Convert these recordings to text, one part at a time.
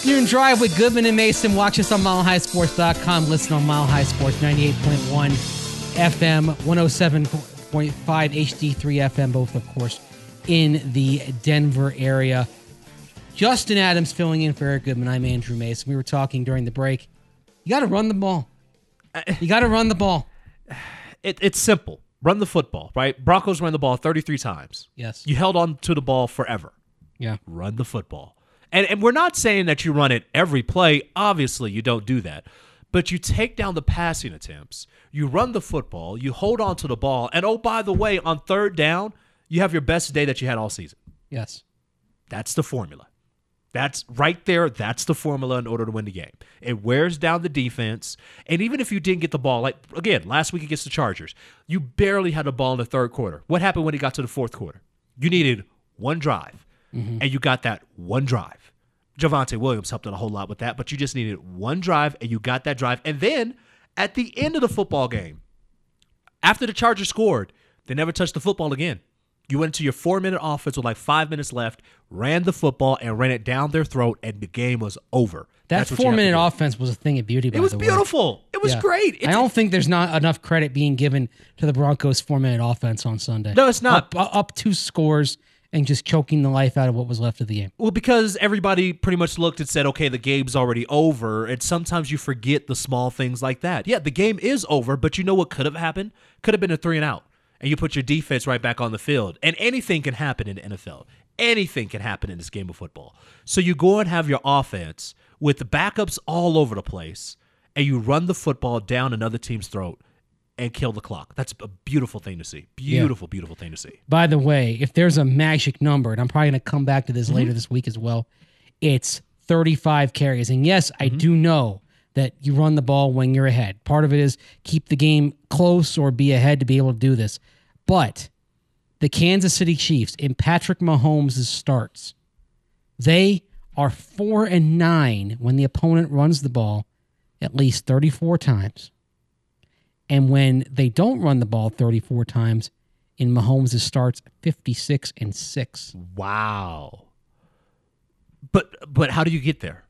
Afternoon Drive with Goodman and Mason. Watch us on milehighsports.com. Listen on Mile High Sports 98.1 FM, 107.5 HD3 FM, both, of course, in the Denver area. Justin Adams filling in for Eric Goodman. I'm Andrew Mason. We were talking during the break. You got to run the ball. You got to run the ball. It, it's simple. Run the football, right? Broncos ran the ball 33 times. Yes. You held on to the ball forever. Yeah. Run the football. And, and we're not saying that you run it every play. Obviously, you don't do that. But you take down the passing attempts, you run the football, you hold on to the ball. And oh, by the way, on third down, you have your best day that you had all season. Yes. That's the formula. That's right there. That's the formula in order to win the game. It wears down the defense. And even if you didn't get the ball, like again, last week against the Chargers, you barely had the ball in the third quarter. What happened when it got to the fourth quarter? You needed one drive, Mm-hmm. and you got that one drive. Javonte Williams helped out a whole lot with that, but you just needed one drive, and you got that drive. And then at the end of the football game, after the Chargers scored, they never touched the football again. You went into your four minute offense with like five minutes left, ran the football, and ran it down their throat, and the game was over. That four minute offense was a thing of beauty. By It was the way. beautiful. It was Yeah. great. I don't think there's not enough credit being given to the Broncos four minute offense on Sunday. No, it's not. Up, up two scores and just choking the life out of what was left of the game. Well, because everybody pretty much looked and said, okay, the game's already over. And sometimes you forget the small things like that. Yeah, the game is over, but you know what could have happened? Could have been a three and out. And you put your defense right back on the field. And anything can happen in the NFL. Anything can happen in this game of football. So you go and have your offense with the backups all over the place, and you run the football down another team's throat and kill the clock. That's a beautiful thing to see. Beautiful, beautiful thing to see. By the way, if there's a magic number, and I'm probably going to come back to this Mm-hmm. later this week as well, it's 35 carries. And yes, I Mm-hmm. do know that you run the ball when you're ahead. Part of it is keep the game close or be ahead to be able to do this. But the Kansas City Chiefs in Patrick Mahomes' starts, they are four and nine when the opponent runs the ball at least 34 times. And when they don't run the ball 34 times, in Mahomes' starts 56 and 6. Wow. But but how do you get there?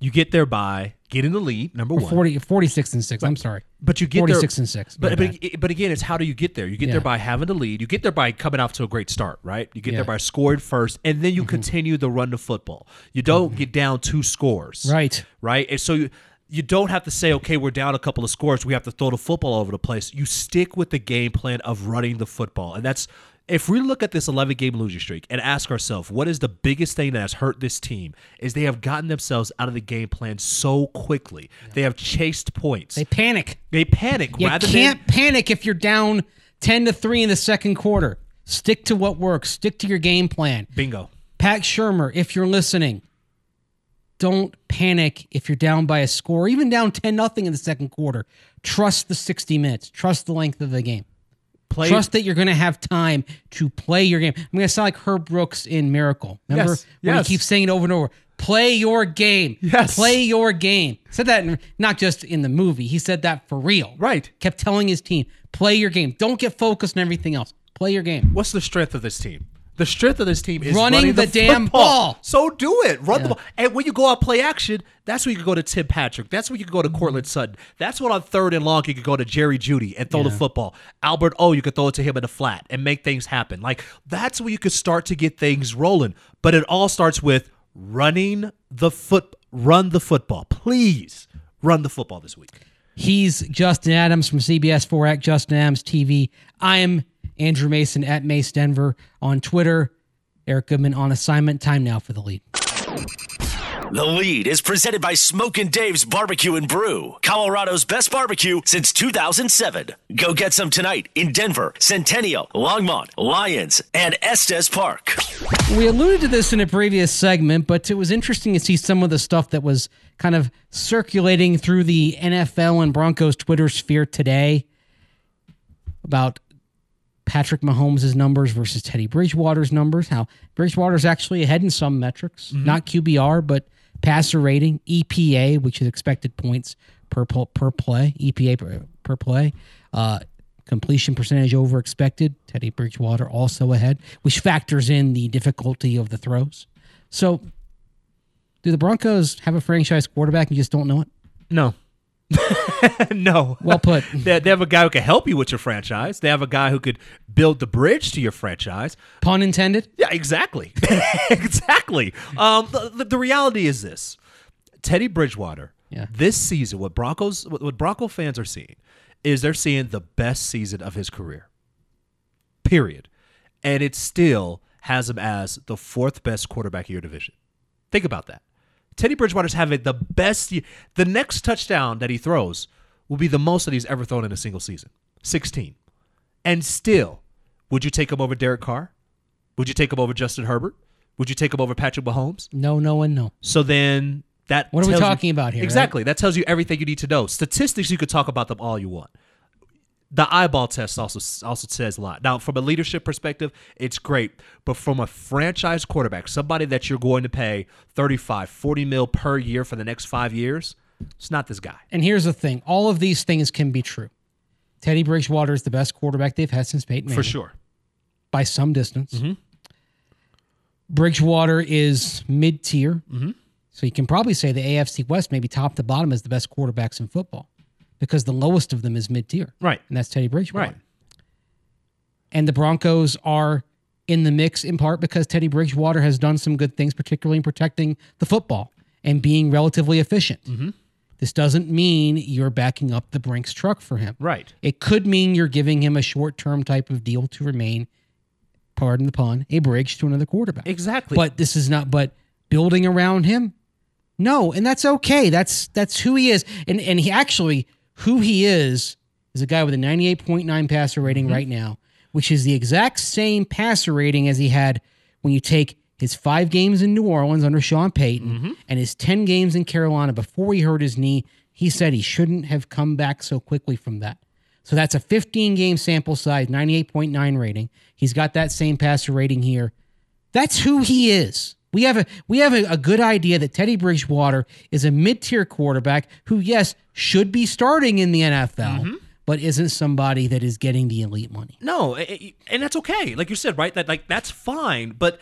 You get there by getting the lead, number Or one. 46 and 6. I'm sorry. but you get 46 there, and 6. But but, but again, it's how do you get there? You get Yeah. there by having the lead. You get there by coming off to a great start, right? You get Yeah. there by scoring first, and then you mm-hmm. continue the run to football. You don't mm-hmm. get down two scores, Right. Right, and so you. You don't have to say, okay, we're down a couple of scores. We have to throw the football all over the place. You stick with the game plan of running the football. And that's, if we look at this 11 game losing streak and ask ourselves, what is the biggest thing that has hurt this team? Is they have gotten themselves out of the game plan so quickly. They have chased points. They panic. They panic You can't than panic if you're down 10 to 3 in the second quarter. Stick to what works. Stick to your game plan. bingo. Pat Shurmur, if you're listening, don't panic if you're down by a score, even down 10 nothing in the second quarter. Trust the 60 minutes. Trust the length of the game. Play Trust that you're going to have time to play your game. I'm going to sound like Herb Brooks in Miracle. Remember Yes, when yes. he keeps saying it over and over? Play your game. Yes. Play your game. Said that in, not just in the movie. He said that for real. Right. Kept telling his team, play your game. Don't get focused on everything else. Play your game. What's the strength of this team? The strength of this team is Running running, the damn football. ball. So do it. Run the ball. And when you go out play action, that's when you can go to Tim Patrick. That's when you can go to mm-hmm. Courtland Sutton. That's when on third and long you can go to Jerry Jeudy and throw the football. Albert O, you could throw it to him in the flat and make things happen. Like that's where you could start to get things rolling. But it all starts with running the foot run the football. Please run the football this week. He's Justin Adams from CBS 4 at Justin Adams TV. I am Andrew Mason at Mace Denver on Twitter. Eric Goodman on assignment. Time now for the lead. The lead is presented by Smokin' Dave's Barbecue and Brew, Colorado's best barbecue since 2007. Go get some tonight in Denver, Centennial, Longmont, Lyons, and Estes Park. We alluded to this in a previous segment, but it was interesting to see some of the stuff that was kind of circulating through the NFL and Broncos Twitter sphere today about Patrick Mahomes' numbers versus Teddy Bridgewater's numbers. How Bridgewater's actually ahead in some metrics, not QBR, but passer rating, EPA, which is expected points per per play, EPA per, per play. Uh, completion percentage over expected. Teddy Bridgewater also ahead, which factors in the difficulty of the throws. So, do the Broncos have a franchise quarterback and you just don't know it? No. no. Well put. They, they have a guy who can help you with your franchise. They have a guy who could build the bridge to your franchise. Pun intended. Yeah, exactly. exactly. Um, the, the, reality is this Teddy Bridgewater, Yeah. this season, what Broncos, what, what Bronco fans are seeing is they're seeing the best season of his career. Period. And it still has him as the fourth best quarterback in your division. Think about that. Teddy Bridgewater's having the best. The next touchdown that he throws will be the most that he's ever thrown in a single season 16. And still, would you take him over Derek Carr? Would you take him over Justin Herbert? Would you take him over Patrick Mahomes? No, no, and no. So then that What are we tells you- talking about here, right? Exactly. That tells you everything you need to know. Statistics, you could talk about them all you want. The eyeball test also also says a lot. Now, from a leadership perspective, it's great, but from a franchise quarterback, somebody that you're going to pay 35, 40 mil per year for the next 5 years, it's not this guy. And here's the thing: all of these things can be true. Teddy Bridgewater is the best quarterback they've had since Peyton Manning For sure. by some distance. Mm-hmm. Bridgewater is mid tier, mm-hmm. so you can probably say the AFC West, maybe top to bottom, is the best quarterbacks in football because the lowest of them is mid tier, Right. and that's Teddy Bridgewater. Right. And the Broncos are in the mix in part because Teddy Bridgewater has done some good things, particularly in protecting the football and being relatively efficient. Mm-hmm. This doesn't mean you're backing up the Brinks truck for him. Right. It could mean you're giving him a short term type of deal to remain, pardon the pun, a bridge to another quarterback. Exactly. But this is not, but building around him, no, and that's okay. That's that's who he is, and and he actually who he is is a guy with a 98.9 passer rating Mm-hmm. right now, which is the exact same passer rating as he had when you take his five games in New Orleans under Sean Payton Mm-hmm. and his 10 games in Carolina before he hurt his knee. He said he shouldn't have come back so quickly from that. So that's a 15 game sample size, 98.9 rating. He's got that same passer rating here. That's who he is. We have a we have a, a good idea that Teddy Bridgewater is a mid-tier quarterback who, yes, should be starting in the NFL, mm-hmm. but isn't somebody that is getting the elite money. No, and that's okay. Like you said, right? That like that's fine. But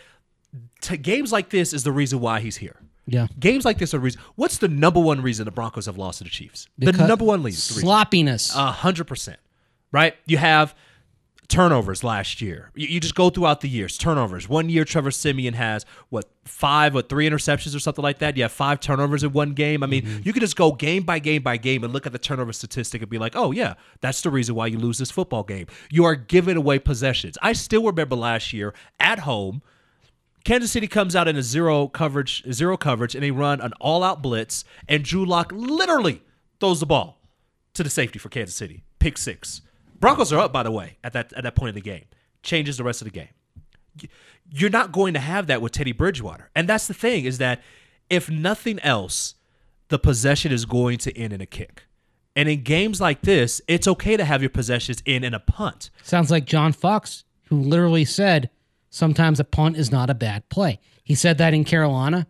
games like this is the reason why he's here. Yeah. Games like this are the reason. What's the number one reason the Broncos have lost to the Chiefs? the number one reason. Sloppiness. A hundred percent. Right? You have turnovers last year. You, you just go throughout the years. Turnovers. One year, Trevor Siemian has what five or three interceptions or something like that. You have five turnovers in one game. I mean, mm-hmm. you could just go game by game by game and look at the turnover statistic and be like, oh yeah, that's the reason why you lose this football game. You are giving away possessions. I still remember last year at home. Kansas City comes out in a zero coverage, zero coverage, and they run an all-out blitz, and Drew Lock literally throws the ball to the safety for Kansas City, pick six. Broncos are up, by the way, at that at that point in the game. Changes the rest of the game. You're not going to have that with Teddy Bridgewater, and that's the thing is that if nothing else, the possession is going to end in a kick. And in games like this, it's okay to have your possessions in in a punt. Sounds like John Fox, who literally said sometimes a punt is not a bad play. He said that in Carolina.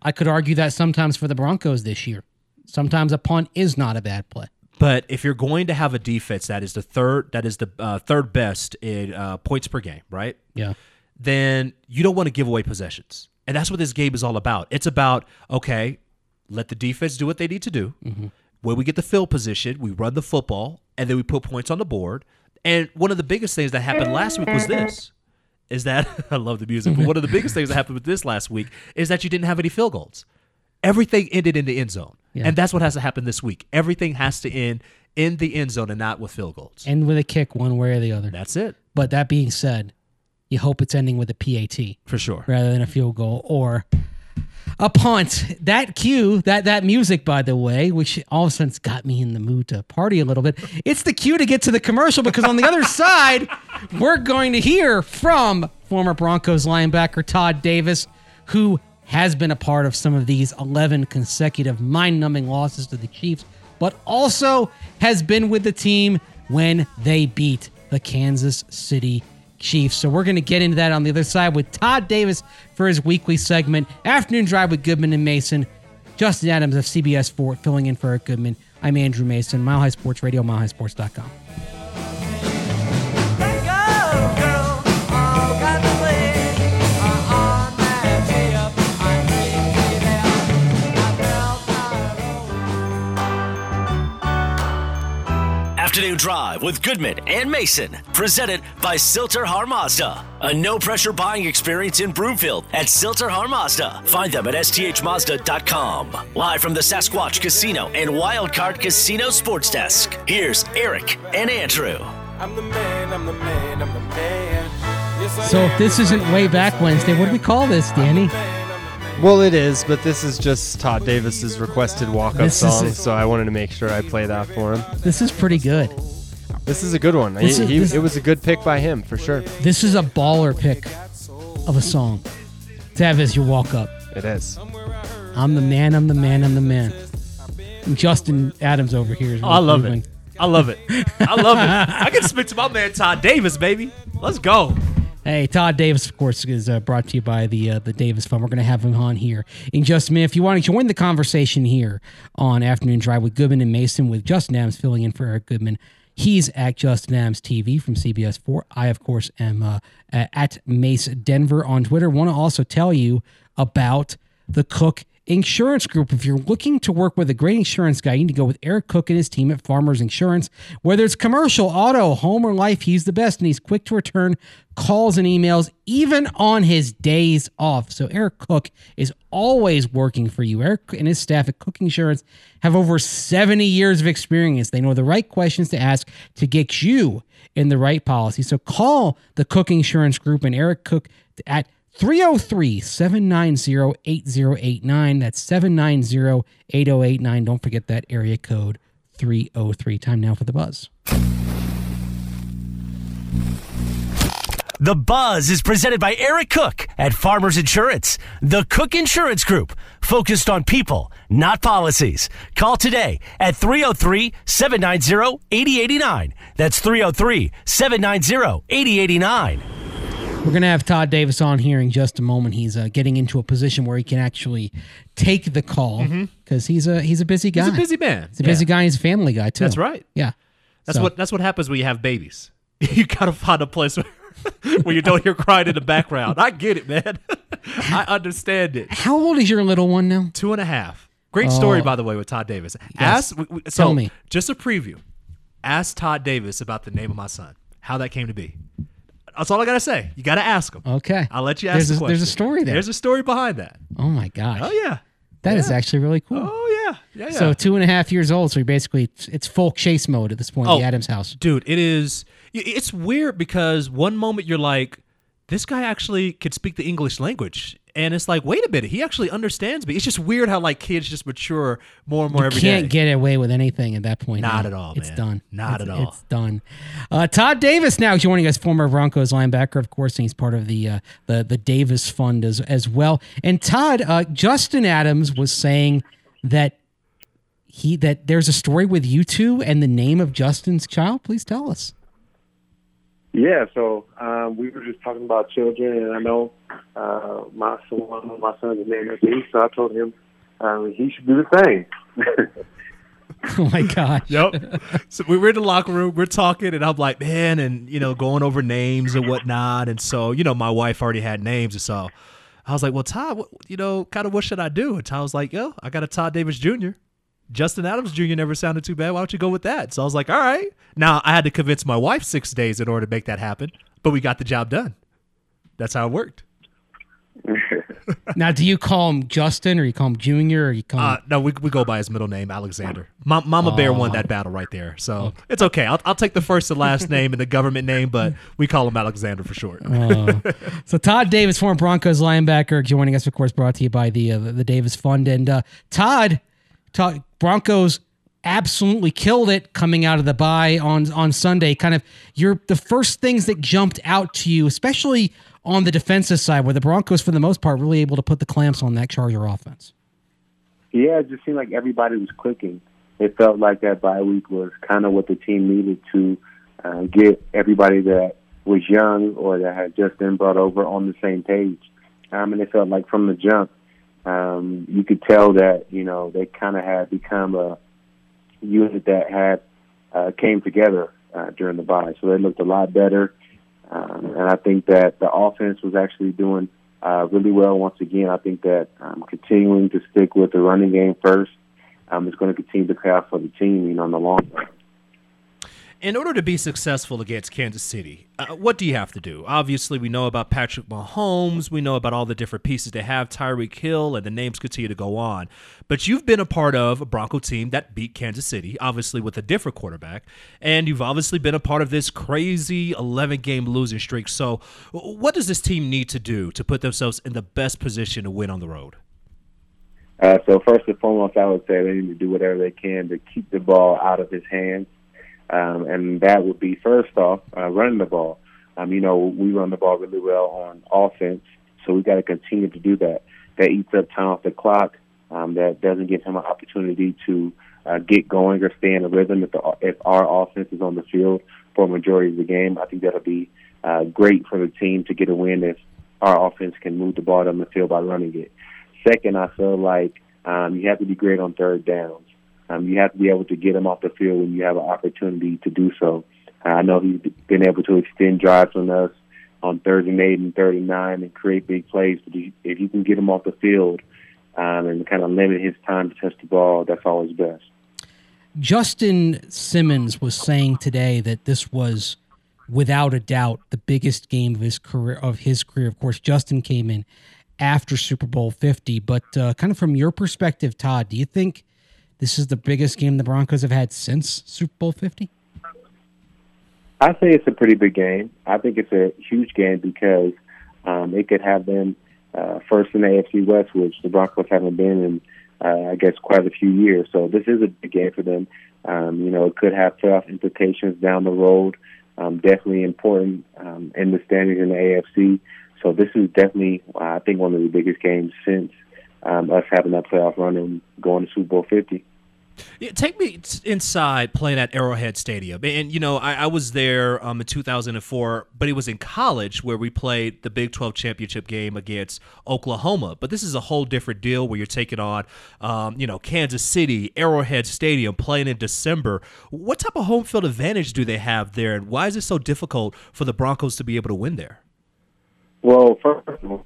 I could argue that sometimes for the Broncos this year. Sometimes a punt is not a bad play. But if you're going to have a defense that is the third, that is the uh, third best in uh, points per game, right? Yeah. Then you don't want to give away possessions, and that's what this game is all about. It's about okay, let the defense do what they need to do. When we get the field position, we run the football, and then we put points on the board. And one of the biggest things that happened last week was this: is that I love the music, but one of the biggest things that happened with this last week is that you didn't have any field goals. Everything ended in the end zone. Yeah. And that's what has to happen this week. Everything has to end in the end zone and not with field goals. End with a kick one way or the other. that's it. But that being said, you hope it's ending with a PAT For sure. rather than a field goal or a punt. That cue, that that music, by the way, which all of a sudden's got me in the mood to party a little bit. It's the cue to get to the commercial because on the other side, we're going to hear from former Broncos linebacker Todd Davis, who has been a part of some of these 11 consecutive mind-numbing losses to the Chiefs, but also has been with the team when they beat the Kansas City Chiefs. So we're going to get into that on the other side with Todd Davis for his weekly segment, Afternoon Drive with Goodman and Mason. Justin Adams of CBS 4 filling in for Eric Goodman. I'm Andrew Mason, Mile High Sports Radio, milehighsports.com. Drive with Goodman and Mason, presented by Sill-TerHar Mazda. A no pressure buying experience in Broomfield at Sill-TerHar Mazda. Find them at sthmazda.com. Live from the Sasquatch Casino and Wildcard Casino Sports Desk. Here's Eric and Andrew. I'm the man, I'm the man, I'm the man. Yes, So if this isn't way back Wednesday, what do we call this, Danny? man, I'm the man. Well, it is, but this is just Todd Davis's requested walk-up song, it. so I wanted to make sure I play that for him. This is pretty good. This is a good one. He- is- he- this- it was a good pick by him for sure. This is a baller pick of a song to have as your walk up. It is. I'm the man, I'm the man, I'm the man. And Justin Adams over here is Oh, I love moving. it. I love it. I love it. I can spit to my man Todd Davis, baby. Let's go. Hey, Todd Davis, of course, is uh, brought to you by the uh, the Davis Fund. We're going to have him on here in just a minute. If you want to join the conversation here on Afternoon Drive with Goodman and Mason, with Justin Adams filling in for Eric Goodman, he's at Justin Adams TV from CBS Four. I, of course, am uh, at Mace Denver on Twitter. Want to also tell you about the Cook Insurance Group. If you're looking to work with a great insurance guy, you need to go with Eric Cook and his team at Farmers Insurance. Whether it's commercial, auto, home, or life, he's the best and he's quick to return calls and emails, even on his days off. So Eric Cook is always working for you. Eric and his staff at Cook Insurance have over 70 years of experience. They know the right questions to ask to get you in the right policy. So call the Cook Insurance Group and Eric Cook at 303 790 8089. That's 790 8089. Don't forget that area code 303. Time now for the buzz. The Buzz is presented by Eric Cook at Farmers Insurance. The Cook Insurance Group, focused on people, not policies. Call today at 303 790 8089. That's 303 790 8089. We're going to have Todd Davis on here in just a moment. He's uh, getting into a position where he can actually take the call because he's a he's a busy guy. Mm-hmm. He's a busy man. He's a busy Yeah. guy. He's a family guy too. That's right. Yeah. That's So- what that's what happens when you have babies. You gotta find a place where, where you don't hear crying in the background. I get it, man. I understand it. How old is your little one now? Two and a half. Great story, Oh. by the way, with Todd Davis. Ask, w- w- so Tell me. Just a preview. Ask Todd Davis about the name of my son, how that came to be. That's all I gotta say. You gotta ask him. Okay. I'll let you ask There's the a, question. there's a story there. There's a story behind that. oh my gosh. Oh yeah. That is actually really cool. Oh yeah. Yeah. yeah. So two and a half years old. So you basically, it's, it's full chase mode at this point. Oh. The Adams house. dude it is it's weird because one moment you're like this guy actually could speak the english language and it's like wait a minute he actually understands me it's just weird how like kids just mature more and more every day. Can't get away with anything at that point. Not now. at all, It's man. done. Not It's- at all. It's done. Uh, Todd Davis now joining us, former Broncos linebacker, of course, and he's part of the uh, the the Davis Fund as as well. And Todd, uh, Justin Adams was saying that he that there's a story with you two and the name of Justin's child. Please tell us. Yeah, so um, we were just talking about children, and I know uh, my son, my son's name is Lee, so I told him um, he should do the same. Oh my gosh. Yep. so we were in the locker room, we're talking, and I'm like, man, and you know, going over names and whatnot. And so, you know, my wife already had names, and so I was like, well, Todd, what, you know, kind of what should I do? And Todd was like, yo, I got a Todd Davis Jr. Justin Adams Jr. never sounded too bad. Why don't you go with that? So I was like, all right. Now I had to convince my wife six days in order to make that happen, but we got the job done. That's how it worked. now, do you call him Justin or you call him Junior or you call him? Uh, no, we, we go by his middle name, Alexander. Ma- Mama Bear won that battle right there, so it's okay. I'll, I'll take the first and last name and the government name, but we call him Alexander for short. So Todd Davis, former Broncos linebacker, joining us, of course, brought to you by the uh, the Davis Fund. And uh, Todd, Broncos absolutely killed it coming out of the bye on on Sunday. Kind of your the first things that jumped out to you, especially on the defensive side, where the Broncos, for the most part, really able to put the clamps on that Charger offense. Yeah, it just seemed like everybody was clicking. It felt like that bye week was kind of what the team needed to uh, get everybody that was young or that had just been brought over on the same page. Um, and it felt like from the jump, um, you could tell that you know they kind of had become a unit that had uh, came together uh, during the bye. So they looked a lot better, um, and I think that the offense was actually doing uh, really well once again. I think that um, continuing to stick with the running game first um, is going to continue to pay off for the team, you know, in the long run. In order to be successful against Kansas City, uh, what do you have to do? Obviously, we know about Patrick Mahomes. We know about all the different pieces they have, Tyreek Hill, and the names continue to go on. But you've been a part of a Bronco team that beat Kansas City, obviously with a different quarterback, and you've obviously been a part of this crazy 11 game losing streak. So, what does this team need to do to put themselves in the best position to win on the road? Uh, so first and foremost, I would say they need to do whatever they can to keep the ball out of his hands, um, and that would be first off uh, running the ball. Um, you know, we run the ball really well on offense, so we got to continue to do that. That eats up time off the clock. Um, that doesn't give him an opportunity to uh, get going or stay in a rhythm. If, the, if our offense is on the field for a majority of the game, I think that'll be uh, great for the team to get a win if our offense can move the ball down the field by running it. Second, I feel like um, you have to be great on third downs. Um, you have to be able to get him off the field when you have an opportunity to do so. Uh, I know he's been able to extend drives on us on third and eight and third and nine and create big plays. But if you can get him off the field um, and kind of limit his time to touch the ball, that's always best. Justin Simmons was saying today that this was without a doubt the biggest game of his career of his career. Of course, Justin came in after Super Bowl 50, but uh, kind of from your perspective, Todd, do you think this is the biggest game the Broncos have had since Super Bowl 50? I say it's a pretty big game. I think it's a huge game because um, it could have been uh, first in the AFC West, which the Broncos haven't been in, uh, I guess, quite a few years. So this is a big game for them. Um, you know, it could have playoff implications down the road. Um, definitely important um, in the standings in the AFC. So this is definitely, uh, I think, one of the biggest games since um, us having that playoff run and going to Super Bowl 50. Yeah, take me inside playing at Arrowhead Stadium. And, you know, I, I was there um, in 2004, but it was in college where we played the Big 12 championship game against Oklahoma. But this is a whole different deal where you're taking on, um, you know, Kansas City, Arrowhead Stadium, playing in December. What type of home field advantage do they have there? And why is it so difficult for the Broncos to be able to win there? Well, first of all,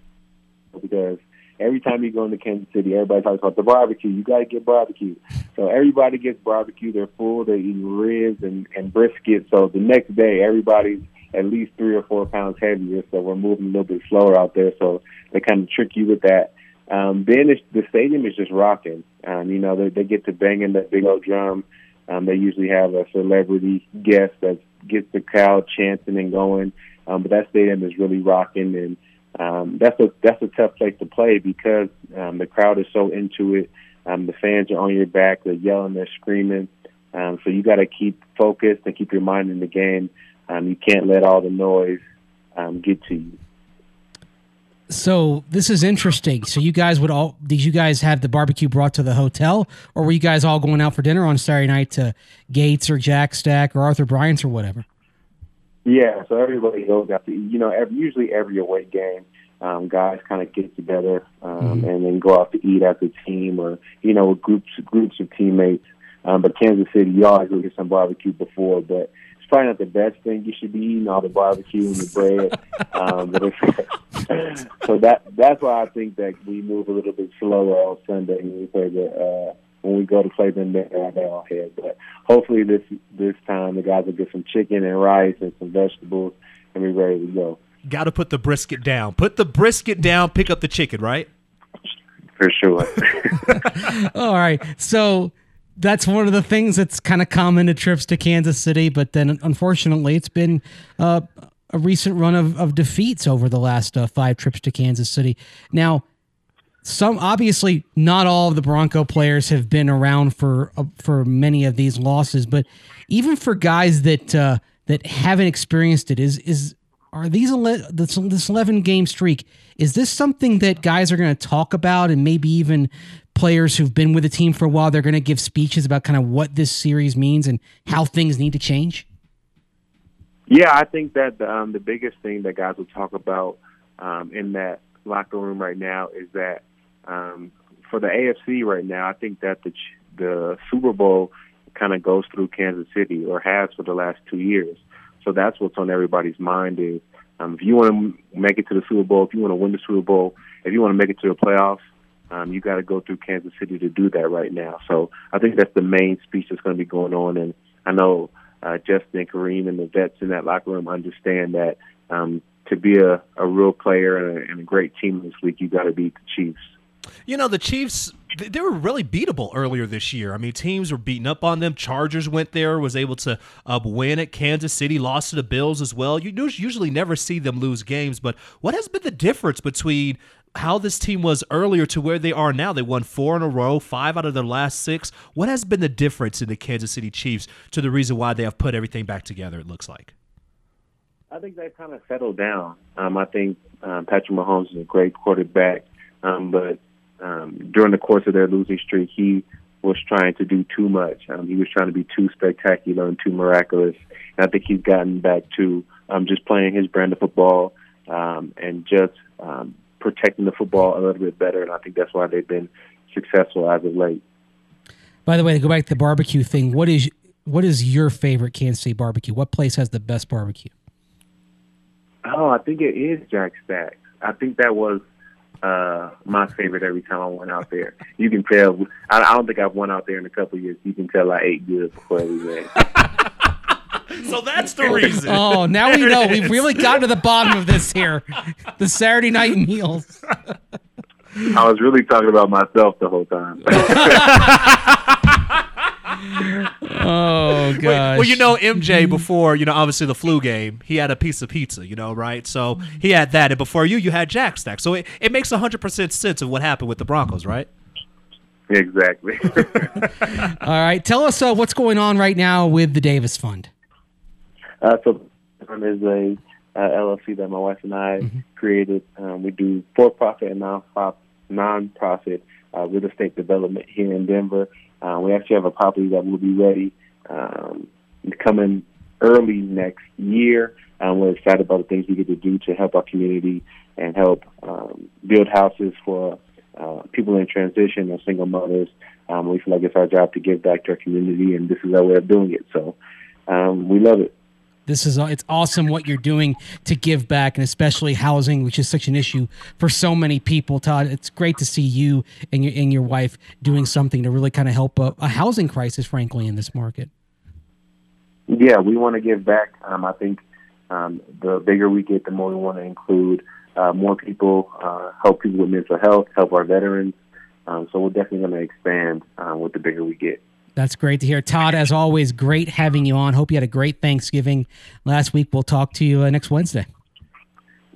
because every time you go into Kansas City, everybody talks about the barbecue. You got to get barbecue. So everybody gets barbecue. They're full. They're eating ribs and, and brisket. So the next day, everybody's at least three or four pounds heavier. So we're moving a little bit slower out there. So they kind of trick you with that. Um, then it's, the stadium is just rocking. Um, you know, they, they get to banging that big old drum. Um, they usually have a celebrity guest that gets the crowd chanting and going. Um, but that stadium is really rocking, and um, that's a that's a tough place to play because um, the crowd is so into it. Um, the fans are on your back. They're yelling. They're screaming. Um, so you got to keep focused and keep your mind in the game. Um, you can't let all the noise um, get to you. So this is interesting. So you guys would all did you guys have the barbecue brought to the hotel, or were you guys all going out for dinner on Saturday night to Gates or Jack Stack or Arthur Bryant's or whatever? Yeah, so everybody goes out to you know every, usually every away game, um, guys kind of get together um, Mm-hmm. and then go out to eat as a team or you know with groups groups of teammates. Um, but Kansas City, you always go get some barbecue before, but it's probably not the best thing you should be eating all the barbecue and the bread. um, but it's, so that that's why I think that we move a little bit slower on Sunday when we play the uh, when we go to play them there at Arrowhead. But hopefully this this time the guys will get some chicken and rice and some vegetables and be ready to go. got to put the brisket down. Put the brisket down, pick up the chicken, right? for sure. All right. So that's one of the things that's kind of common to trips to Kansas City, but then unfortunately, it's been uh, a recent run of, of defeats over the last uh, five trips to Kansas City. Now, some obviously not all of the Bronco players have been around for uh, for many of these losses, but even for guys that uh, that haven't experienced it, is is are these ele- this, this eleven game streak? Is this something that guys are going to talk about, and maybe even players who've been with the team for a while, they're going to give speeches about kind of what this series means and how things need to change? Yeah, I think that um, the biggest thing that guys will talk about um, in that locker room right now is that um, for the AFC right now, I think that the ch- the Super Bowl kind of goes through Kansas City or has for the last two years. So that's what's on everybody's mind is um, if you want to make it to the Super Bowl, if you want to win the Super Bowl, if you want to make it to the playoffs, um, you got to go through Kansas City to do that right now. So I think that's the main speech that's going to be going on. And I know uh, Justin and Kareem and the vets in that locker room understand that um, to be a, a real player and a, and a great team this week, you got to beat the Chiefs. You know, the Chiefs, they were really beatable earlier this year. I mean, teams were beating up on them. Chargers went there, was able to uh, win at Kansas City, lost to the Bills as well. You usually never see them lose games, but what has been the difference between how this team was earlier to where they are now? They won four in a row, five out of their last six. What has been the difference in the Kansas City Chiefs to the reason why they have put everything back together, it looks like? I think they've kind of settled down. Um, I think um, Patrick Mahomes is a great quarterback, um, but um, during the course of their losing streak, he was trying to do too much. Um, he was trying to be too spectacular and too miraculous. And I think he's gotten back to um, just playing his brand of football um, and just um, protecting the football a little bit better. And I think that's why they've been successful as of late. By the way, to go back to the barbecue thing, what is what is your favorite Kansas City barbecue? What place has the best barbecue? Oh, I think it is Jack Stacks. I think that was uh, my favorite every time I went out there. You can tell. I, I don't think I've won out there in a couple of years. You can tell I ate good before we went. So that's the reason. Oh, now we know. We've really gotten to the bottom of this here. The Saturday night meals. I was really talking about myself the whole time. Oh gosh. Well, you know, MJ before, you know, obviously the flu game, he had a piece of pizza, you know, right? So he had that. And before you, you had Jack Stack. So it, it makes 100% sense of what happened with the Broncos, right? exactly. All right. Tell us uh, what's going on right now with the Davis Fund. Uh, so is a uh, LLC that my wife and I created. Um, we do for-profit and non-profit, non-profit uh, real estate development here in Denver. Uh, we actually have a property that will be ready um, coming early next year. Um, we're excited about the things we get to do to help our community and help um, build houses for uh, people in transition or single mothers. Um, we feel like it's our job to give back to our community, and this is our way of doing it. So um, we love it. This is it's awesome what you're doing to give back, and especially housing, which is such an issue for so many people. Todd, it's great to see you and your and your wife doing something to really kind of help a, a housing crisis, frankly, in this market. Yeah, we want to give back. Um, I think um, the bigger we get, the more we want to include uh, more people, uh, help people with mental health, help our veterans. Um, so we're definitely going to expand uh, with the bigger we get. That's great to hear. Todd, as always, great having you on. Hope you had a great Thanksgiving last week. We'll talk to you uh, next Wednesday.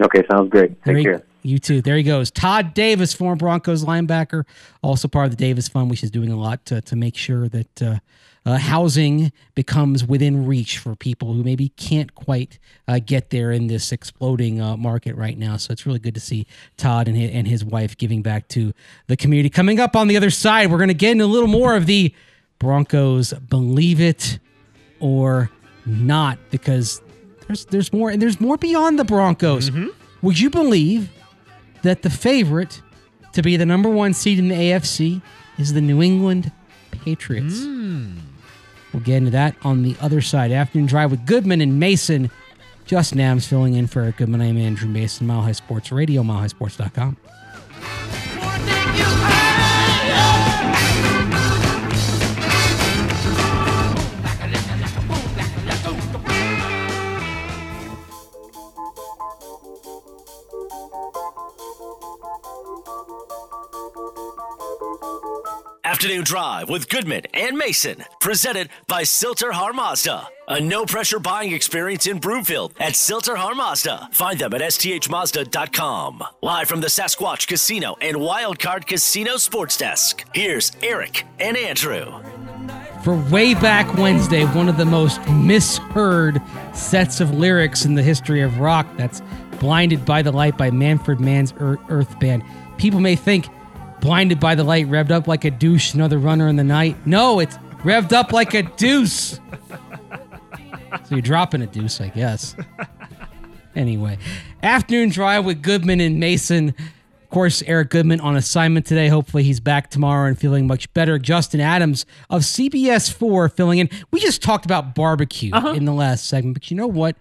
Okay, sounds great. Take he- care. You too. There he goes. Todd Davis, former Broncos linebacker, also part of the Davis Fund, which is doing a lot to, to make sure that uh, uh, housing becomes within reach for people who maybe can't quite uh, get there in this exploding uh, market right now. So it's really good to see Todd and his, and his wife giving back to the community. Coming up on the other side, we're going to get into a little more of the Broncos believe it or not because there's there's more and there's more beyond the Broncos. Mm-hmm. Would you believe that the favorite to be the number one seed in the AFC is the New England Patriots? Hmm. We'll get into that on the other side. Afternoon drive with Goodman and Mason. Justin Adams filling in for Eric Goodman. I'm Andrew Mason, Mile High Sports Radio, milehighsports.com. Afternoon Drive with Goodman and Mason, presented by Sill-TerHar Mazda. A no pressure buying experience in Broomfield at Sill-TerHar Mazda. Find them at sthmazda.com. Live from the Sasquatch Casino and Wildcard Casino Sports Desk. Here's Eric and Andrew. For way back Wednesday, one of the most misheard sets of lyrics in the history of rock. That's Blinded by the Light by Manfred Mann's Earth Band. People may think Blinded by the Light revved up like a douche, another runner in the night. No, it's revved up like a deuce. So you're dropping a deuce, I guess. Anyway, afternoon drive with Goodman and Mason. Of course, Eric Goodman on assignment today. Hopefully, he's back tomorrow and feeling much better. Justin Adams of CBS 4 filling in. We just talked about barbecue in the last segment, but you know what?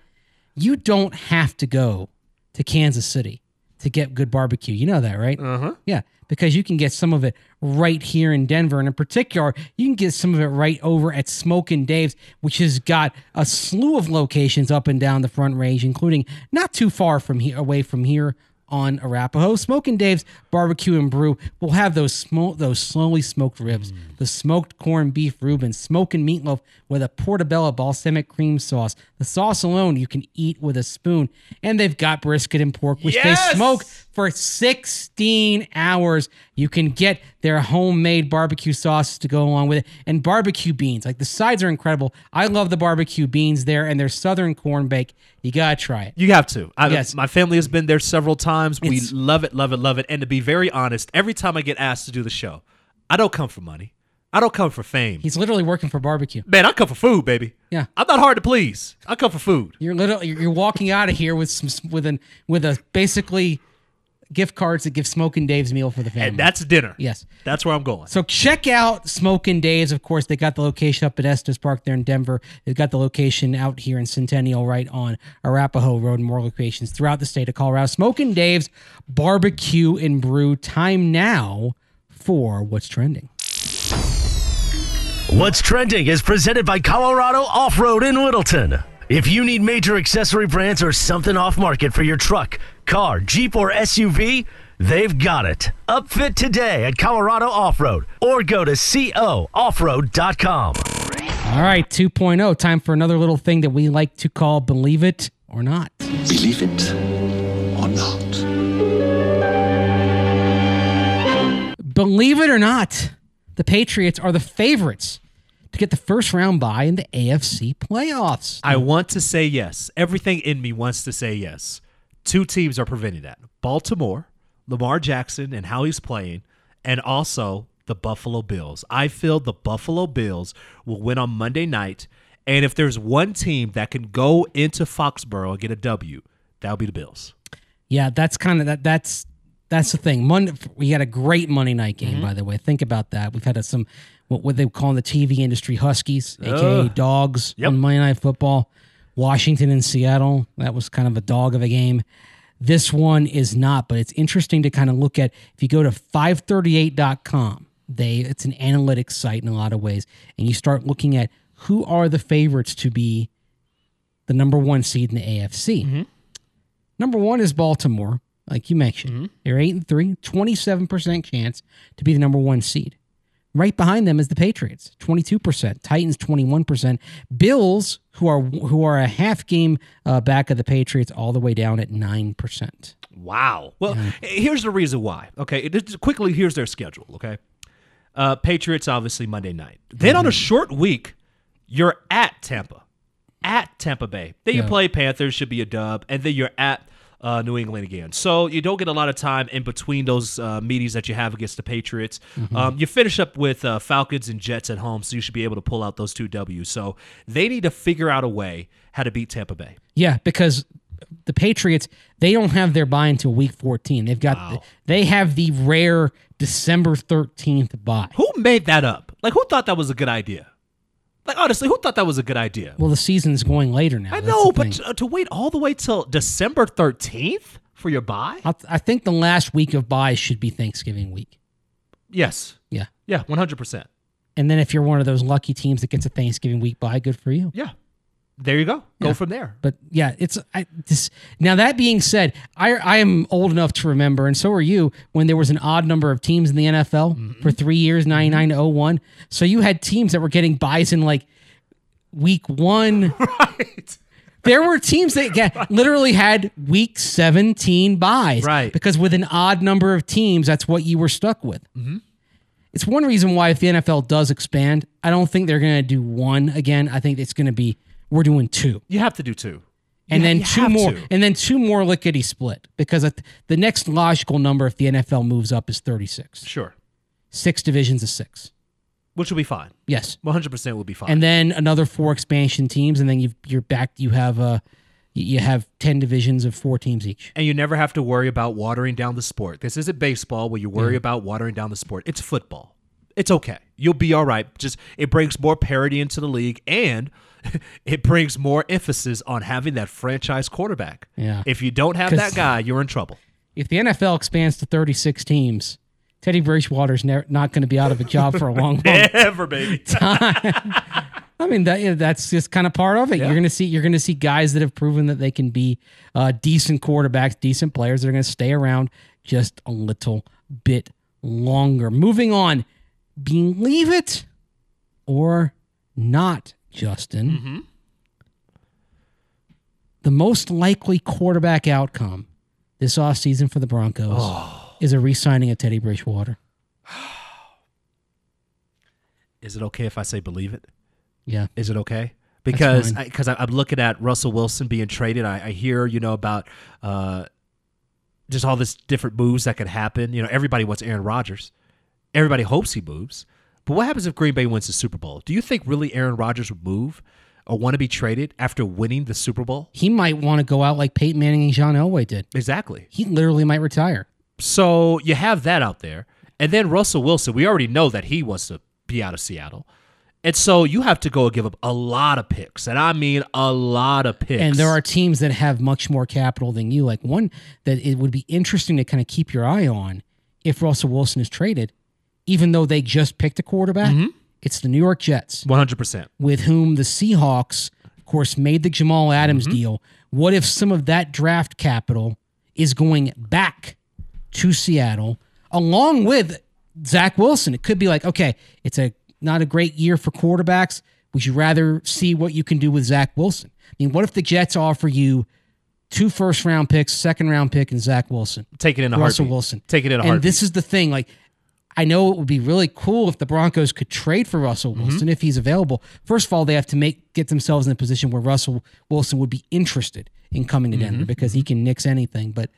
You don't have to go to Kansas City to get good barbecue. You know that, right? Uh huh. Yeah, because you can get some of it right here in Denver, and in particular, you can get some of it right over at Smokin' Dave's, which has got a slew of locations up and down the Front Range, including not too far from here, away from here on Arapahoe. Smokin' Dave's Barbecue and Brew will have those smoke, those slowly smoked ribs, the smoked corned beef Reuben, smoking meatloaf with a portobello balsamic cream sauce. The sauce alone you can eat with a spoon, and they've got brisket and pork, which Yes! they smoke for 16 hours. You can get their homemade barbecue sauce to go along with it and barbecue beans. Like the sides are incredible. I love the barbecue beans there and their southern corn bake. You got to try it. You have to. I, Yes. My family has been there several times. We It's- love it, love it, love it. And to be very honest, every time I get asked to do the show, I don't come for money. I don't come for fame. He's literally working for barbecue. Man, I come for food, baby. Yeah. I'm not hard to please. I come for food. You're literally you're walking out of here with some with an with a basically gift cards that give Smoking Dave's meal for the family. And that's dinner. yes. That's where I'm going. So check out Smokin' Dave's. Of course, they got the location up at Estes Park there in Denver. They've got the location out here in Centennial, right on Arapahoe Road, and more locations throughout the state of Colorado. Smokin' Dave's Barbecue and Brew. Time now for what's trending. What's Trending is presented by Colorado Off Road in Littleton. If you need major accessory brands or something off market for your truck, car, Jeep, or SUV, they've got it. Upfit today at Colorado Off Road or go to cooffroad.com. All right, 2.0. Time for another little thing that we like to call Believe It or Not. Believe it or not. Believe it or not, the Patriots are the favorites to get the first round bye in the AFC playoffs. I want to say yes. Everything in me wants to say yes. Two teams are preventing that Baltimore, Lamar Jackson, and how he's playing, and also the Buffalo Bills. I feel the Buffalo Bills will win on Monday night. And if there's one team that can go into Foxborough and get a W, that'll be the Bills. Yeah, that's kind of that. That's that's the thing. Monday, we had a great Monday night game, mm-hmm. by the way. Think about that. We've had a, some what what they call in the TV industry Huskies, aka dogs, Yep. on Monday Night Football. Washington and Seattle. That was kind of a dog of a game. This one is not, but it's interesting to kind of look at. If you go to 538.com, they it's an analytics site in a lot of ways, and you start looking at who are the favorites to be the number one seed in the AFC. Mm-hmm. Number one is Baltimore, like you mentioned. They're eight and three, 27% chance to be the number one seed. Right behind them is the Patriots, 22%. Titans, 21%. Bills, who are who are a half game uh, back of the Patriots, all the way down at 9%. Wow. Well, here's the reason why. Okay, it is, quickly here's their schedule. Okay, uh, Patriots obviously Monday night. Then on a short week, you're at Tampa, at Tampa Bay. Then you play Panthers, should be a dub, and then you're at uh, New England again. So you don't get a lot of time in between those uh, meetings that you have against the Patriots. Um, you finish up with uh, Falcons and Jets at home, so you should be able to pull out those two Ws. So they need to figure out a way how to beat Tampa Bay. Yeah, because the Patriots they don't have their bye until week 14. They've got they have the rare December 13th bye. Who made that up? Like, who thought that was a good idea? Like, honestly, who thought that was a good idea? Well, the season's going later now. I That's know, but to, uh, to wait all the way till December 13th for your bye? I, I think the last week of byes should be Thanksgiving week. Yes. Yeah. Yeah, 100%. And then if you're one of those lucky teams that gets a Thanksgiving week bye, good for you. Yeah. There you go. Go Yeah. from there. But yeah, it's I, this. Now that being said, I I am old enough to remember, and so are you, when there was an odd number of teams in the NFL Mm-hmm. for three years, ninety nine to 01. So you had teams that were getting byes in like week one. Right. There were teams that get, literally had week 17 byes. Right. Because with an odd number of teams, that's what you were stuck with. Mm-hmm. It's one reason why if the NFL does expand, I don't think they're going to do one again. I think it's going to be we're doing two. You have to do two. And then two more, to. and then two more lickety split because the next logical number, if the NFL moves up, is thirty-six. Sure. Six divisions of six. Which will be fine. Yes, 100% will be fine. and then another four expansion teams, and then you you're back. You have uh, you have ten divisions of four teams each. and you never have to worry about watering down the sport. This isn't baseball where you worry about watering down the sport. It's football. It's okay. You'll be all right. Just it brings more parity into the league and it brings more emphasis on having that franchise quarterback. Yeah. If you don't have that guy, you're in trouble. If the NFL expands to thirty-six teams, Teddy Bridgewater's ne- not going to be out of a job for a long, long Ever, baby. I mean that that's just kind of part of it. Yeah. You're gonna see you're gonna see guys that have proven that they can be uh, decent quarterbacks, decent players. They're gonna stay around just a little bit longer. Moving on, believe it or not, Justin. Mm-hmm. The most likely quarterback outcome this offseason for the Broncos Oh. is a re-signing of Teddy Bridgewater. Is it okay if I say believe it? Yeah. Is it okay? Because because I'm looking at Russell Wilson being traded. I, I hear you know about uh, just all this different moves that could happen. You know, everybody wants Aaron Rodgers. Everybody hopes he moves. But what happens if Green Bay wins the Super Bowl? Do you think really Aaron Rodgers would move or want to be traded after winning the Super Bowl? He might want to go out like Peyton Manning and John Elway did. Exactly. He literally might retire. So you have that out there. And then Russell Wilson, we already know that he wants to be out of Seattle. And so you have to go and give up a lot of picks. And I mean a lot of picks. And there are teams that have much more capital than you. Like one that it would be interesting to kind of keep your eye on if Russell Wilson is traded, even though they just picked a quarterback. Mm-hmm. It's the New York Jets, 100%. with whom the Seahawks, of course, made the Jamal Adams Mm-hmm. deal. What if some of that draft capital is going back to Seattle along with Zach Wilson? It could be like, okay, it's a not a great year for quarterbacks. Would you rather see what you can do with Zach Wilson? I mean, what if the Jets offer you two first round picks, second round pick, and Zach Wilson? Take it in a Russell heartbeat. Wilson. Take it in a heart. And heartbeat. this is the thing. Like, I know it would be really cool if the Broncos could trade for Russell Mm-hmm. Wilson if he's available. First of all, they have to make get themselves in a position where Russell Wilson would be interested in coming to Mm-hmm. Denver because he can nix anything. But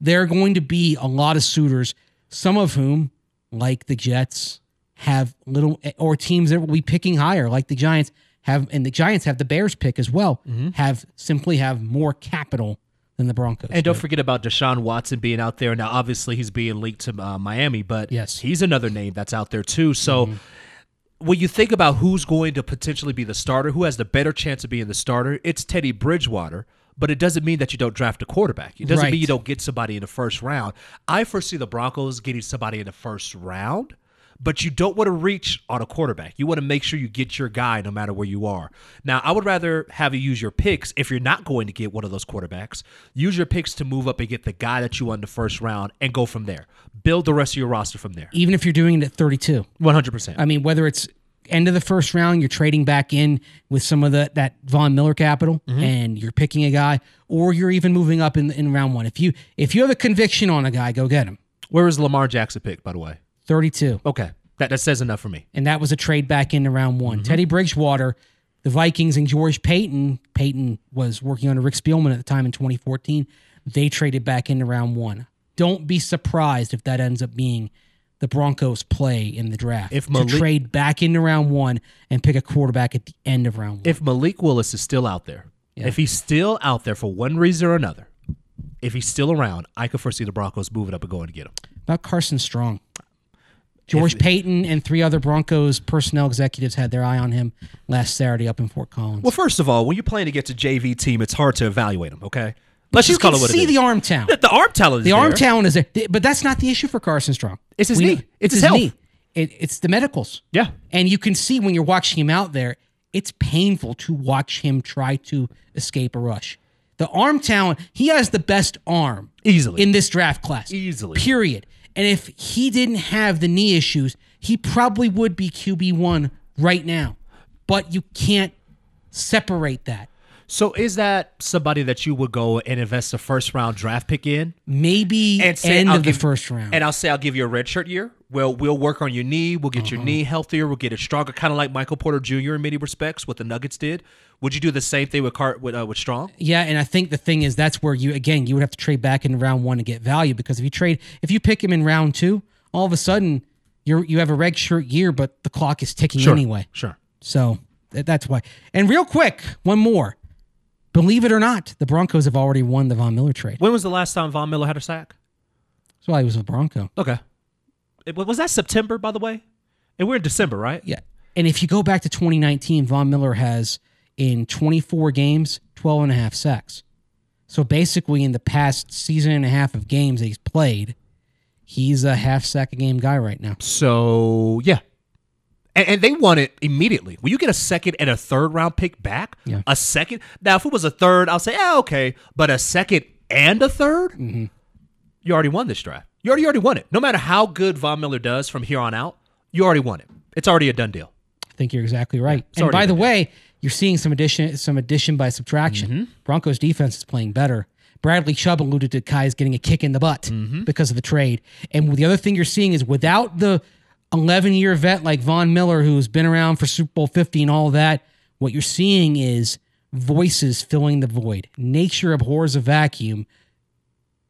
there are going to be a lot of suitors, some of whom, like the Jets, have little or teams that will be picking higher, like the Giants have, and the Giants have the Bears pick as well. Have simply have more capital than the Broncos. Mm-hmm. And don't do. forget about Deshaun Watson being out there. Now, obviously, he's being linked to uh, Miami, but Yes. he's another name that's out there too. So, when you think about who's going to potentially be the starter, who has the better chance of being the starter, it's Teddy Bridgewater. But it doesn't mean that you don't draft a quarterback. It doesn't Right. mean you don't get somebody in the first round. I foresee the Broncos getting somebody in the first round, but you don't want to reach on a quarterback. You want to make sure you get your guy no matter where you are. Now, I would rather have you use your picks if you're not going to get one of those quarterbacks. Use your picks to move up and get the guy that you want in the first round and go from there. Build the rest of your roster from there. even if you're doing it at 32. 100%. I mean, whether it's end of the first round, you're trading back in with some of the that Von Miller capital, mm-hmm. and you're picking a guy, or you're even moving up in in round one. If you if you have a conviction on a guy, go get him. Where is Lamar Jackson picked, by the way? 32, Okay. That, that says enough for me. and that was a trade back into round one. Mm-hmm. Teddy Bridgewater, the Vikings, and George Paton. Paton was working under Rick Spielman at the time in 2014. They traded back into round one. Don't be surprised if that ends up being the Broncos' play in the draft. If to trade back into round one and pick a quarterback at the end of round one. If Malik Willis is still out there, Yeah. if he's still out there for one reason or another, if he's still around, I could foresee the Broncos moving up and going to get him. about Carson Strong. George Paton and three other Broncos personnel executives had their eye on him last Saturday up in Fort Collins. Well, first of all, when you're playing against a JV team, it's hard to evaluate them. Okay, let's just call it what see it is. the arm talent. the arm talent. Is The arm there. talent is there, but that's not the issue for Carson Strong. It's his We knee. know- It's his health. It, it's the medicals. Yeah. and you can see when you're watching him out there, it's painful to watch him try to escape a rush. The arm talent, he has the best arm Easily. in this draft class. Easily. Period. And if he didn't have the knee issues, he probably would be QB1 right now. But you can't separate that. So is that somebody that you would go and invest a first round draft pick in? Maybe end I'll of the first round. And I'll say I'll give you a red shirt year. Well, we'll work on your knee. We'll get your Uh-huh. knee healthier. We'll get it stronger, kind of like Michael Porter Jr. in many respects, what the Nuggets did. Would you do the same thing with Car- with, uh, with Strong? Yeah, and I think the thing is that's where you again you would have to trade back in round one to get value because if you trade if you pick him in round two, all of a sudden you're you have a red shirt year, but the clock is ticking anyway. Sure. So th- that's why. And real quick, one more. Believe it or not, the Broncos have already won the Von Miller trade. When was the last time Von Miller had a sack? That's why he was a Bronco. Okay. Was that September, by the way? And we're in December, right? Yeah. And if you go back to 2019, Von Miller has in 24 games, 12 and a half sacks. So basically, in the past season and a half of games that he's played, he's a half sack a game guy right now. So yeah, and, and they won it immediately. When you get a second and a third round pick back, Yeah. a second. Now, if it was a third, I'll say, yeah, okay. But a second and a 3rd Mm-hmm. you already won this draft. You already already won it. No matter how good Von Miller does from here on out, you already won it. It's already a done deal. I think you're exactly right. it's and by the been way, you're seeing some addition, some addition by subtraction. Mm-hmm. Broncos defense is playing better. Bradley Chubb alluded to Kai's getting a kick in the butt Mm-hmm. because of the trade. And the other thing you're seeing is without the 11 year vet like Von Miller, who's been around for Super Bowl 50 and all that, what you're seeing is voices filling the void. Nature abhors a vacuum.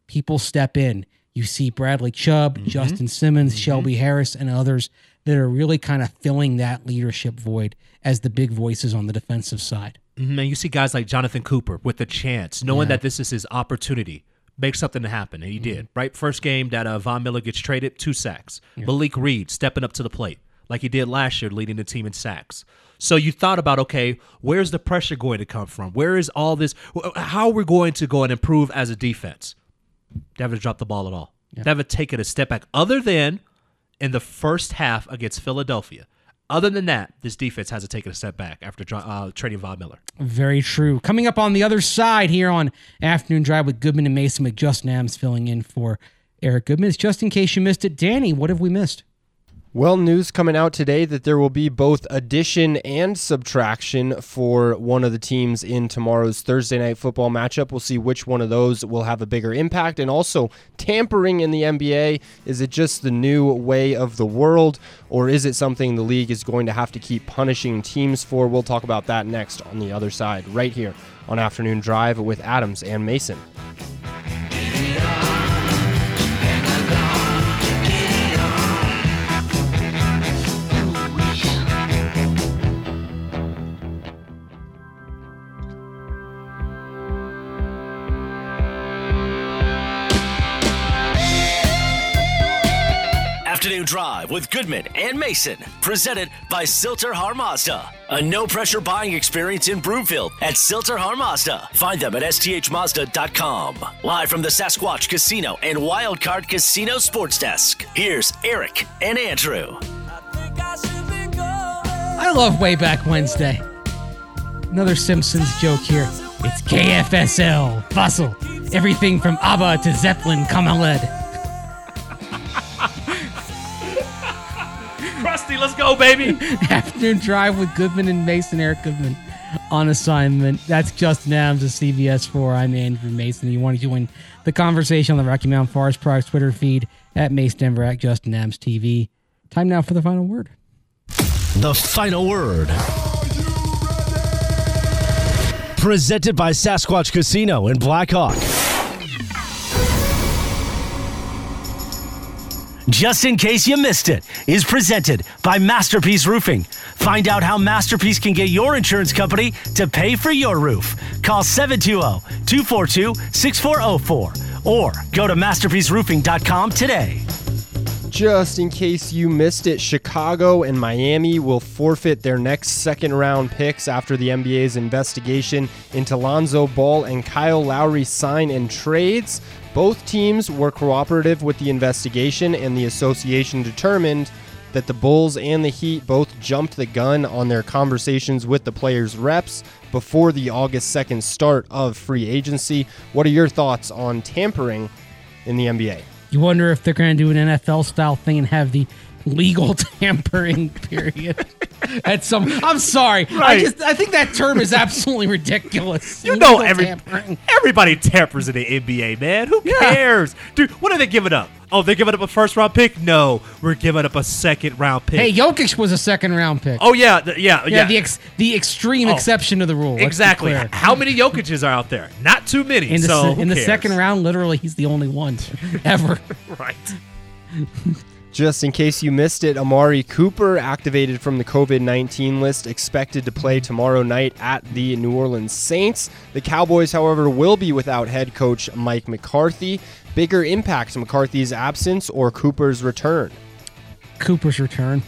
People step in. You see Bradley Chubb, Mm-hmm. Justin Simmons, Shelby Harris, and others that are really kind of filling that leadership void as the big voices on the defensive side. Mhm, And you see guys like Jonathan Cooper with the chance, knowing that this is his opportunity, make something to happen, and he did. Right, first game that uh, Von Miller gets traded, two sacks. Malik Reed stepping up to the plate like he did last year, leading the team in sacks. So you thought about, okay, where's the pressure going to come from? Where is all this? How are we going to go and improve as a defense? They haven't dropped the ball at all. They haven't taken a step back, other than in the first half against Philadelphia. Other than that, this defense hasn't taken a step back after uh, trading Von Miller. Very true. Coming up on the other side here on Afternoon Drive with Goodman and Mason with Justin Adams filling in for Eric Goodman. It's just in case you missed it. Danny, what have we missed? Well, news coming out today that there will be both addition and subtraction for one of the teams in tomorrow's Thursday night football matchup. We'll see which one of those will have a bigger impact. And also, tampering in the NBA is it just the new way of the world, or is it something the league is going to have to keep punishing teams for? We'll talk about that next on the other side, right here on Afternoon Drive with Adams and Mason. With Goodman and Mason, presented by Sill-TerHar Mazda. A no pressure buying experience in Broomfield at Sill-TerHar Mazda. Find them at sthmazda.com. Live from the Sasquatch Casino and Wildcard Casino Sports Desk. Here's Eric and Andrew. I love Way Back Wednesday. Another Simpsons joke here. It's KFSL, Fossil. Everything from ABBA to Zeppelin, come on let's go, baby. Afternoon Drive with Goodman and Mason, Eric Goodman on assignment. That's Justin Adams of CBS 4. I'm Andrew Mason. You want to join the conversation on the Rocky Mountain Forest Products Twitter feed at Mace Denver at Justin Adams TV. Time now for the final word. The final word. Presented by Sasquatch Casino in Blackhawk. Just in case you missed it, is presented by Masterpiece Roofing. Find out how Masterpiece can get your insurance company to pay for your roof. Call 720-242-6404 or go to masterpieceroofing.com today. Just in case you missed it, Chicago and Miami will forfeit their next second round picks after the NBA's investigation into Lonzo Ball and Kyle Lowry sign and trades. Both teams were cooperative with the investigation, and the association determined that the Bulls and the Heat both jumped the gun on their conversations with the players' reps before the August 2nd start of free agency. What are your thoughts on tampering in the NBA? You wonder if they're going to do an NFL style thing and have the legal tampering period. At some, I'm sorry. I just I think that term is absolutely ridiculous. You know every tampering. everybody tampers in the NBA, man. Who Yeah. cares, dude? What are they giving up? Oh, they're giving up a first round pick? No, we're giving up a second round pick. Hey, Jokic was a second round pick. oh yeah, yeah, yeah, yeah. the ex, the extreme Oh. exception to the rule. exactly. How many Jokic's are out there? Not too many. In the, so in the second round, literally, he's the only one ever. right? Just in case you missed it, Amari Cooper activated from the COVID 19 list, expected to play tomorrow night at the New Orleans Saints. The Cowboys, however, will be without head coach Mike McCarthy. Bigger impact McCarthy's absence or Cooper's return? Cooper's return.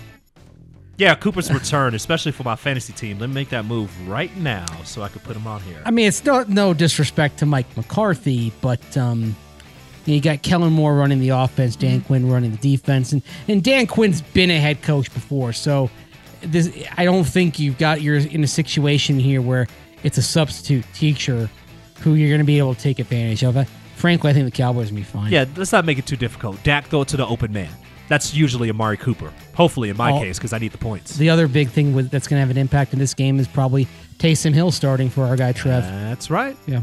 Yeah, Cooper's return, especially for my fantasy team. Let me make that move right now so I could put him on here. I mean, it's no no disrespect to Mike McCarthy, but um, you, got Kellen Moore running the offense, Dan Quinn running the defense, and and Dan Quinn's been a head coach before, so this I don't think you've got you're in a situation here where it's a substitute teacher who you're going to be able to take advantage of. Uh, Frankly, I think the Cowboys will be fine. Yeah, let's not make it too difficult. Dak, throw it to the open man. That's usually Amari Cooper. Hopefully, in my Oh. case, because I need the points. The other big thing with, that's going to have an impact in this game is probably Taysom Hill starting for our guy Trev. That's right. yeah.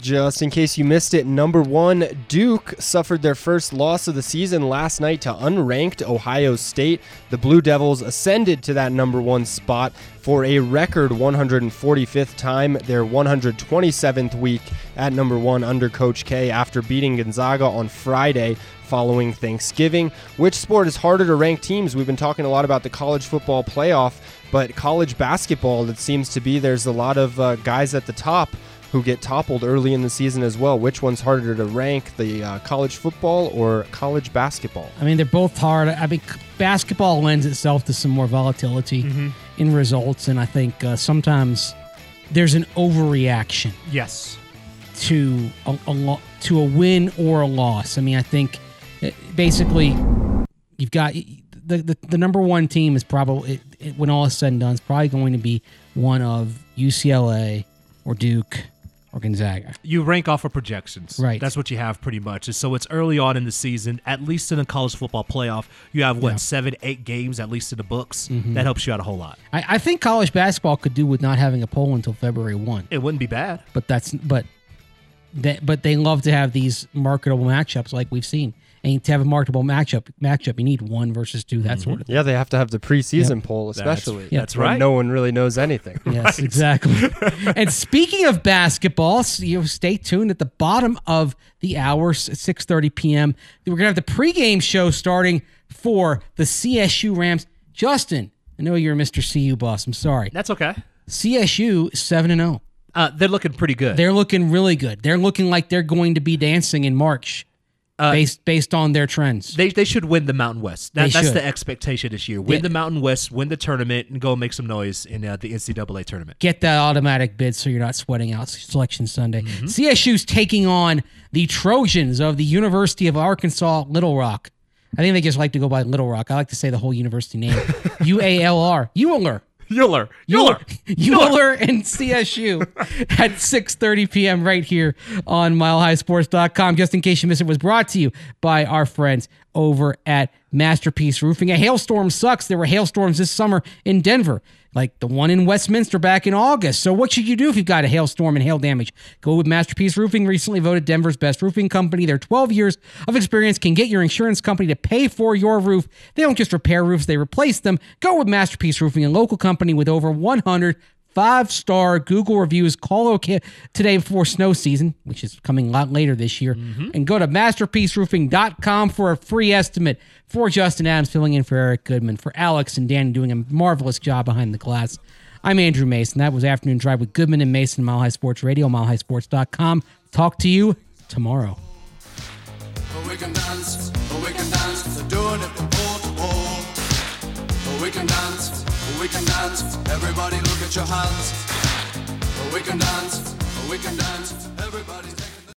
Just in case you missed it, number one, Duke suffered their first loss of the season last night to unranked Ohio State. The Blue Devils ascended to that number one spot for a record 145th time, their 127th week at number one under Coach K after beating Gonzaga on Friday following Thanksgiving. Which sport is harder to rank teams? We've been talking a lot about the college football playoff, but college basketball, it seems to be there's a lot of uh, guys at the top who get toppled early in the season as well. Which one's harder to rank, the uh, college football or college basketball? I mean, they're both hard. I mean, basketball lends itself to some more volatility Mm-hmm. in results, and I think uh, sometimes there's an overreaction Yes. to a, a lo- to a win or a loss. I mean, I think uh, basically you've got the, the the number one team is probably it, it, when all is said and done, is probably going to be one of UCLA or Duke or Gonzaga. You rank off of projections. Right. That's what you have pretty much. And So it's early on in the season, at least in the college football playoff. You have, what, Yeah. seven, eight games at least in the books? Mm-hmm. That helps you out a whole lot. I, I think college basketball could do with not having a poll until February one. It wouldn't be bad. but that's but that but they love to have these marketable matchups like we've seen. And to have a marketable matchup matchup, you need one versus two, that sort of thing. Yeah, they have to have the preseason Yep. poll, That's- especially. that's right. No one really knows anything. Yes, exactly. and speaking of basketball, s- you know, stay tuned at the bottom of the hour, s- 6:30 p.m. We're gonna have the pregame show starting for the CSU Rams. Justin, I know you're a Mr. CU boss. I'm sorry. That's okay. CSU is seven and zero. Uh, they're looking pretty good. They're looking really good. They're looking like they're going to be dancing in March, Uh, based based on their trends. They, they should win the Mountain West. That, that's should. the expectation this year. Win Yeah. the Mountain West, win the tournament, and go make some noise in uh, the NCAA tournament. get that automatic bid so you're not sweating out selection Sunday. Mm-hmm. CSU's taking on the Trojans of the University of Arkansas Little Rock. I think they just like to go by Little Rock. I like to say the whole university name. U A L R. Euler. Euler. Euler. And CSU at 6:30 p.m. right here on milehighsports.com. Just in case you missed it, was brought to you by our friends over at Masterpiece Roofing. A hailstorm sucks. There were hailstorms this summer in Denver, like the one in Westminster back in August. So what should you do if you've got a hailstorm and hail damage? Go with Masterpiece Roofing, recently voted Denver's best roofing company. Their 12 years of experience can get your insurance company to pay for your roof. They don't just repair roofs, they replace them. Go with Masterpiece Roofing, a local company with over 100 five star Google reviews. Call OK today before snow season, which is coming a lot later this year, mm-hmm. and go to masterpieceroofing.com for a free estimate. For Justin Adams filling in for Eric Goodman, for Alex and Danny doing a marvelous job behind the glass. I'm Andrew Mason. That was Afternoon Drive with Goodman and Mason, Mile High Sports Radio, milehighsports.com. Talk to you tomorrow. We can dance, we can dance, they're doing it from pole to pole. We can dance, we can dance, everybody look your hands. We can dance, we can dance, everybody's taking